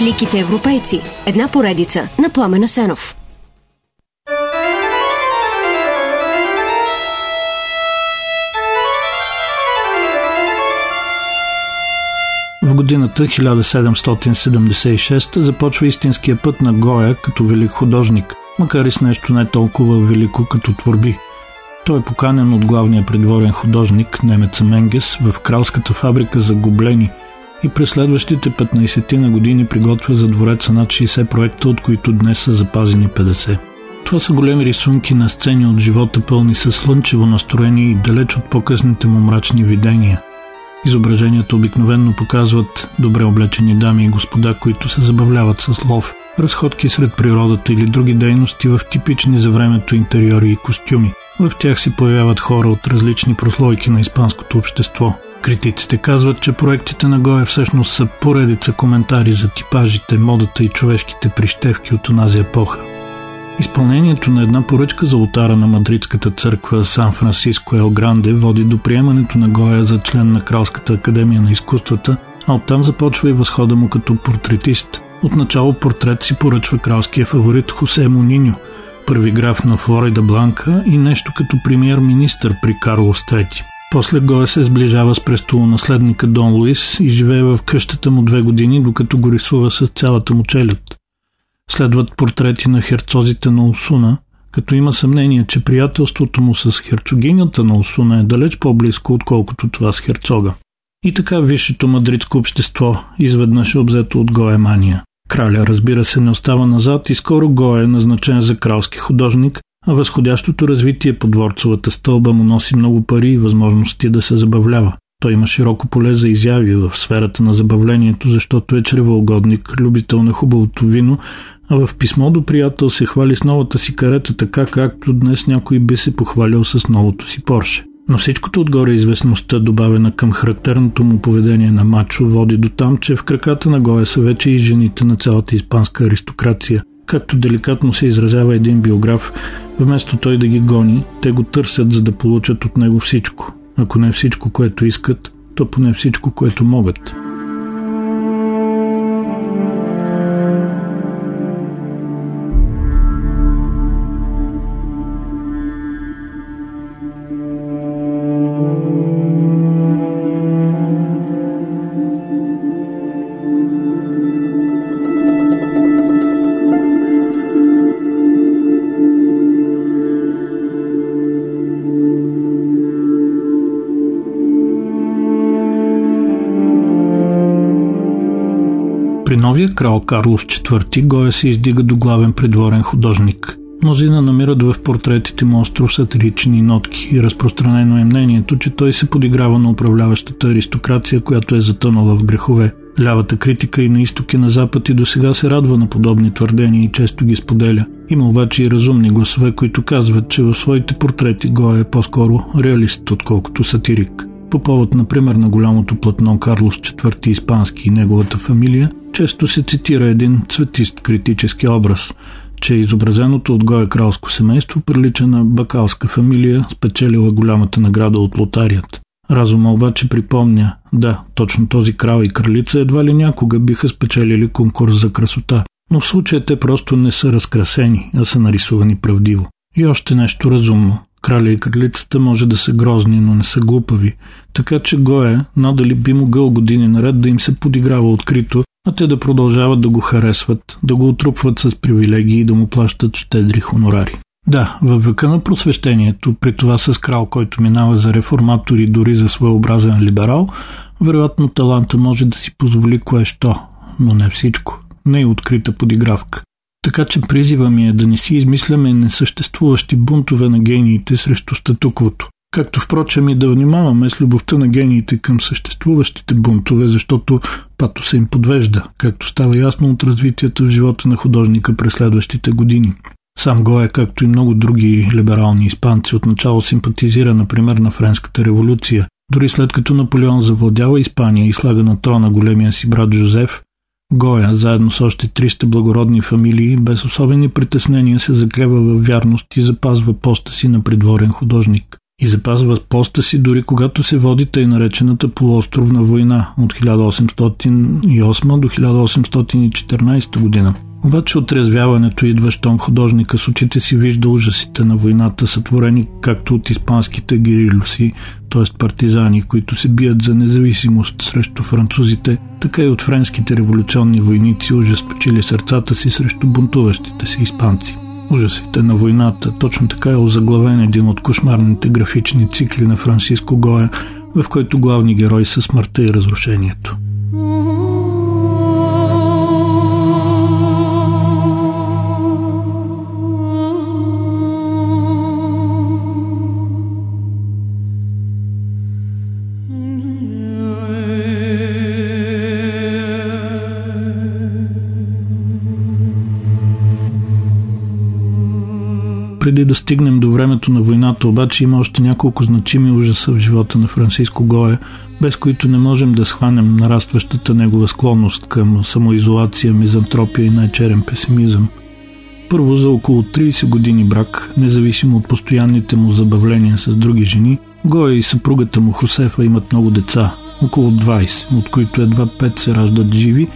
Великите европейци. Една поредица на Пламена Сенов. В годината 1776 започва истинския път на Гоя като велик художник, макар и с нещо не толкова велико като творби. Той е поканен от главния придворен художник немеца Менгес в кралската фабрика за гоблени и през следващите 15 на години приготвя за двореца над 60 проекта, от които днес са запазени 50. Това са големи рисунки на сцени от живота, пълни с слънчево настроение и далеч от по-късните му мрачни видения. Изображенията обикновенно показват добре облечени дами и господа, които се забавляват с лов, разходки сред природата или други дейности в типични за времето интериори и костюми. В тях се появяват хора от различни прослойки на испанското общество. Критиците казват, че проектите на Гоя всъщност са поредица коментари за типажите, модата и човешките прищевки от онази епоха. Изпълнението на една поръчка за ултара на мадридската църква Сан Франциско Ел Гранде води до приемането на Гоя за член на Кралската академия на изкуствата, а оттам започва и възхода му като портретист. Отначало портрет си поръчва кралския фаворит Хосе Мониньо, първи граф на Флорида Бланка и нещо като премьер-министър при Карлос III. После Гоя се сближава с престолонаследника Дон Луис и живее в къщата му две години, докато го рисува с цялата му челюд. Следват портрети на херцозите на Осуна, като има съмнение, че приятелството му с херцогинята на Осуна е далеч по-близко, отколкото това с херцога. И така висшето мадридско общество изведнъж е обзето от Гоемания. Краля, разбира се, не остава назад и скоро Гоя е назначен за кралски художник, възходящото развитие по дворцовата стълба му носи много пари и възможности да се забавлява. Той има широко поле за изяви в сферата на забавлението, защото е чревоугодник, любител на хубавото вино, а в писмо до приятел се хвали с новата си карета, така както днес някой би се похвалил с новото си Порше. Но всичкото отгоре известността, добавена към характерното му поведение на мачо, води до там, че в краката на Гоя са вече и жените на цялата испанска аристокрация. Както деликатно се изразява един биограф, вместо той да ги гони, те го търсят, за да получат от него всичко. Ако не всичко, което искат, то поне всичко, което могат. При новия крал Карлос IV Гоя се издига до главен придворен художник. Мнозина намират в портретите му остро сатирични нотки и разпространено е мнението, че той се подиграва на управляващата аристокрация, която е затънала в грехове. Лявата критика и на изток и на запад и до сега се радва на подобни твърдения и често ги споделя. Има обаче и разумни гласове, които казват, че в своите портрети Гоя е по-скоро реалист, отколкото сатирик. По повод, например, на голямото платно Карлос IV Испански и неговата фамилия, често се цитира един цветист критически образ, че изобразеното от Гоя кралско семейство прилича на бакалска фамилия, спечелила голямата награда от лотарият. Разума обаче припомня, да, точно този крал и кралица едва ли някога биха спечелили конкурс за красота, но в случая те просто не са разкрасени, а са нарисувани правдиво. И още нещо разумно. Краля и кралицата може да са грозни, но не са глупави. Така че Гоя надали би могъл години наред да им се подиграва открито, а те да продължават да го харесват, да го отрупват с привилегии и да му плащат щедри хонорари. Да, във века на просвещението, при това с крал, който минава за реформатор и дори за своеобразен либерал, вероятно таланта може да си позволи кое-що, но не всичко. Не е открита подигравка. Така че призива ми е да не си измисляме несъществуващи бунтове на гениите срещу статуквото. Както впрочем и да внимаваме с любовта на гениите към съществуващите бунтове, защото пато се им подвежда, както става ясно от развитието в живота на художника през следващите години. Сам Гоя, както и много други либерални испанци, отначало симпатизира, например, на Френската революция. Дори след като Наполеон завладява Испания и слага на трона големия си брат Жозеф, Гоя, заедно с още 300 благородни фамилии, без особени притеснения се заклева във вярност и запазва поста си на придворен художник. и запазва поста си дори когато се води тъй наречената полуостровна война от 1808 до 1814 година. Обаче отрезвяването идва, щом художника с очите си вижда ужасите на войната, сътворени както от испанските гирилюси, т.е. партизани, които се бият за независимост срещу французите, така и от френските революционни войници, ужесточили сърцата си срещу бунтуващите се испанци. Ужасите на войната, точно така е озаглавен един от кошмарните графични цикли на Франциско Гоя, в който главни герои са смъртта и разрушението. Преди да стигнем до времето на войната, обаче има още няколко значими ужаса в живота на Франциско Гоя, без които не можем да схванем нарастващата негова склонност към самоизолация, мизантропия и най-черен песимизъм. Първо за около 30 години брак, независимо от постоянните му забавления с други жени, Гоя и съпругата му Хосефа имат много деца, около 20, от които едва 5 се раждат живи,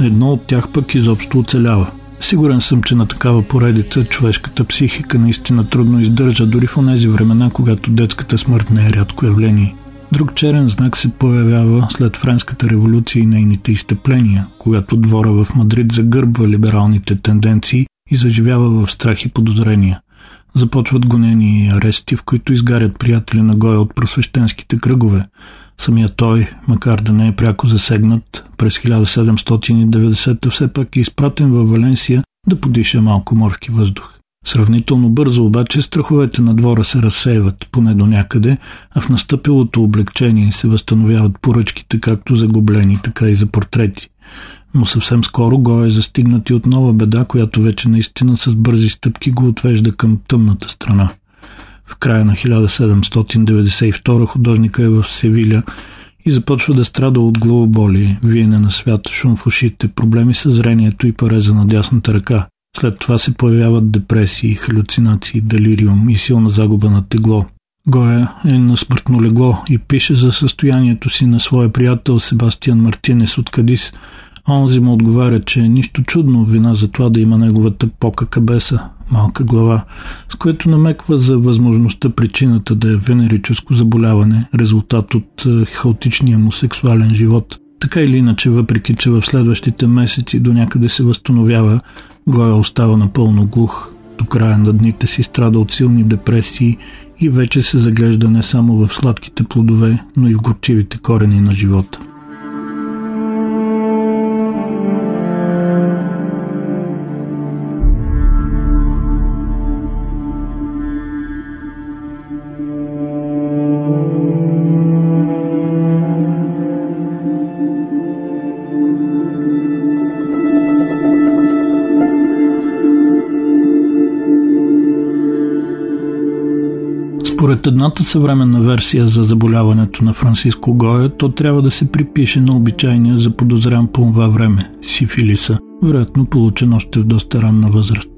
едно от тях пък изобщо оцелява – Сигурен съм, че на такава поредица човешката психика наистина трудно издържа, дори в тези времена, когато детската смърт не е рядко явление. Друг черен знак се появява след Френската революция и нейните изтъпления, когато двора в Мадрид загърбва либералните тенденции и заживява в страх и подозрения. Започват гонени и арести, в които изгарят приятели на Гоя от просвещенските кръгове. Самия той, макар да не е пряко засегнат, през 1790 все пак е изпратен във Валенсия да подиша малко морски въздух. Сравнително бързо обаче страховете на двора се разсеиват, поне до някъде, а в настъпилото облегчение се възстановяват поръчките както за гоблени, така и за портрети. Но съвсем скоро го е застигнат и от нова беда, която вече наистина с бързи стъпки го отвежда към тъмната страна. В края на 1792 художника е в Севиля и започва да страда от главоболи, виене на свят, шум в ушите, проблеми с зрението и пареза на дясната ръка. След това се появяват депресии, халюцинации, делириум и силна загуба на тегло. Гоя е на смъртно легло и пише за състоянието си на своя приятел Себастиан Мартинес от Кадис – Онзи му отговаря, че е нищо чудно вина за това да има неговата пока кабеса, малка глава, с което намеква за възможността причината да е венерическо заболяване, резултат от е, хаотичния му сексуален живот. Така или иначе, въпреки че в следващите месеци до някъде се възстановява, Гоя остава напълно глух. До края на дните си страда от силни депресии и вече се заглежда не само в сладките плодове, но и в горчивите корени на живота. Според едната съвременна версия за заболяването на Франциско Гоя, то трябва да се припише на обичайния за подозрян по това време – сифилиса, вероятно получен още в доста ранна възраст.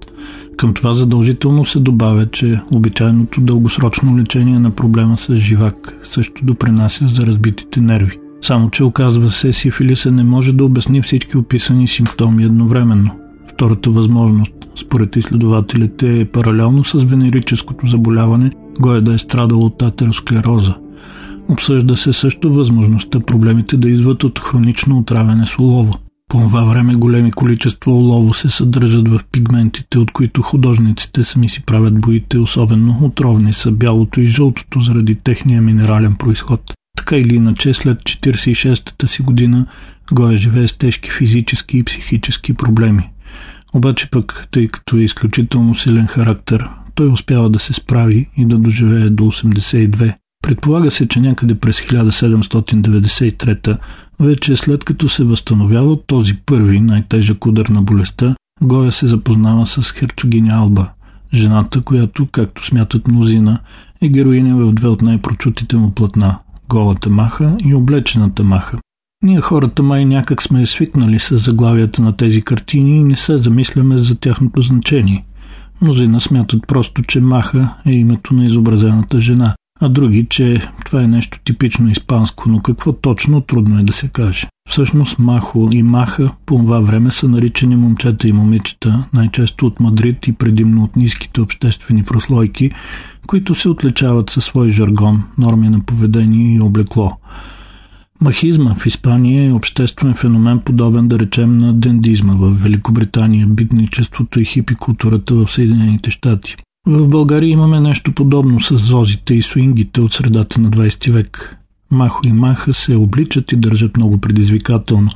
Към това задължително се добавя, че обичайното дългосрочно лечение на проблема с живак също допринася за разбитите нерви. Само, че оказва се, сифилиса не може да обясни всички описани симптоми едновременно. Втората възможност, според изследователите, е паралелно с венерическото заболяване – го е да е страдал от атеросклероза. Обсъжда се също възможността проблемите да идват от хронично отравяне с олово. По това време големи количества олово се съдържат в пигментите, от които художниците сами си правят боите, особено отровни са бялото и жълтото заради техния минерален происход. Така или иначе, след 46-та си година Гоя живее с тежки физически и психически проблеми. Обаче пък, тъй като е изключително силен характер, той успява да се справи и да доживее до 82. Предполага се, че някъде през 1793 вече след като се възстановява от този първи най-тежък удар на болестта, Гоя се запознава с херцогиня Алба, жената, която, както смятат мнозина, е героиня в две от най-прочутите му платна – Голата маха и Облечената маха. Ние хората май някак сме свикнали с заглавията на тези картини и не се замисляме за тяхното значение – Мнозина смятат просто, че Маха е името на изобразената жена. а други, че това е нещо типично испанско, но какво точно трудно е да се каже. Всъщност Махо и Маха по това време са наричани момчета и момичета, най-често от Мадрид и предимно от ниските обществени прослойки, които се отличават със свой жаргон, норми на поведение и облекло. Махизма в Испания е обществен феномен, подобен да речем на дендизма в Великобритания, бидничеството и хипикултурата в Съединените щати. В България имаме нещо подобно с зозите и суингите от средата на 20 век. Махо и Маха се обличат и държат много предизвикателно.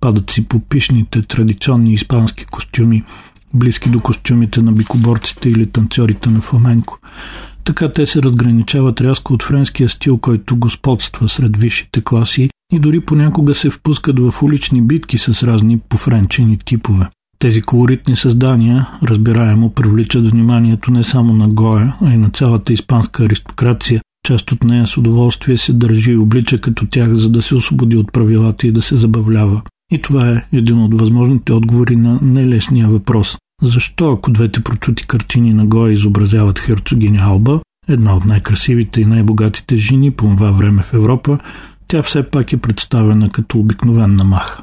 Падат си по пишните традиционни испански костюми, близки до костюмите на бикоборците или танцорите на фламенко. Така те се разграничават рязко от френския стил, който господства сред висшите класи и дори понякога се впускат в улични битки с разни пофренчени типове. Тези колоритни създания, разбираемо, привличат вниманието не само на Гоя, а и на цялата испанска аристокрация. Част от нея с удоволствие се държи и облича като тях, за да се освободи от правилата и да се забавлява. И това е един от възможните отговори на нелесния въпрос. Защо, ако двете прочути картини на Гоя изобразяват херцогиня Алба, една от най-красивите и най-богатите жени по това време в Европа, тя все пак е представена като обикновена маха.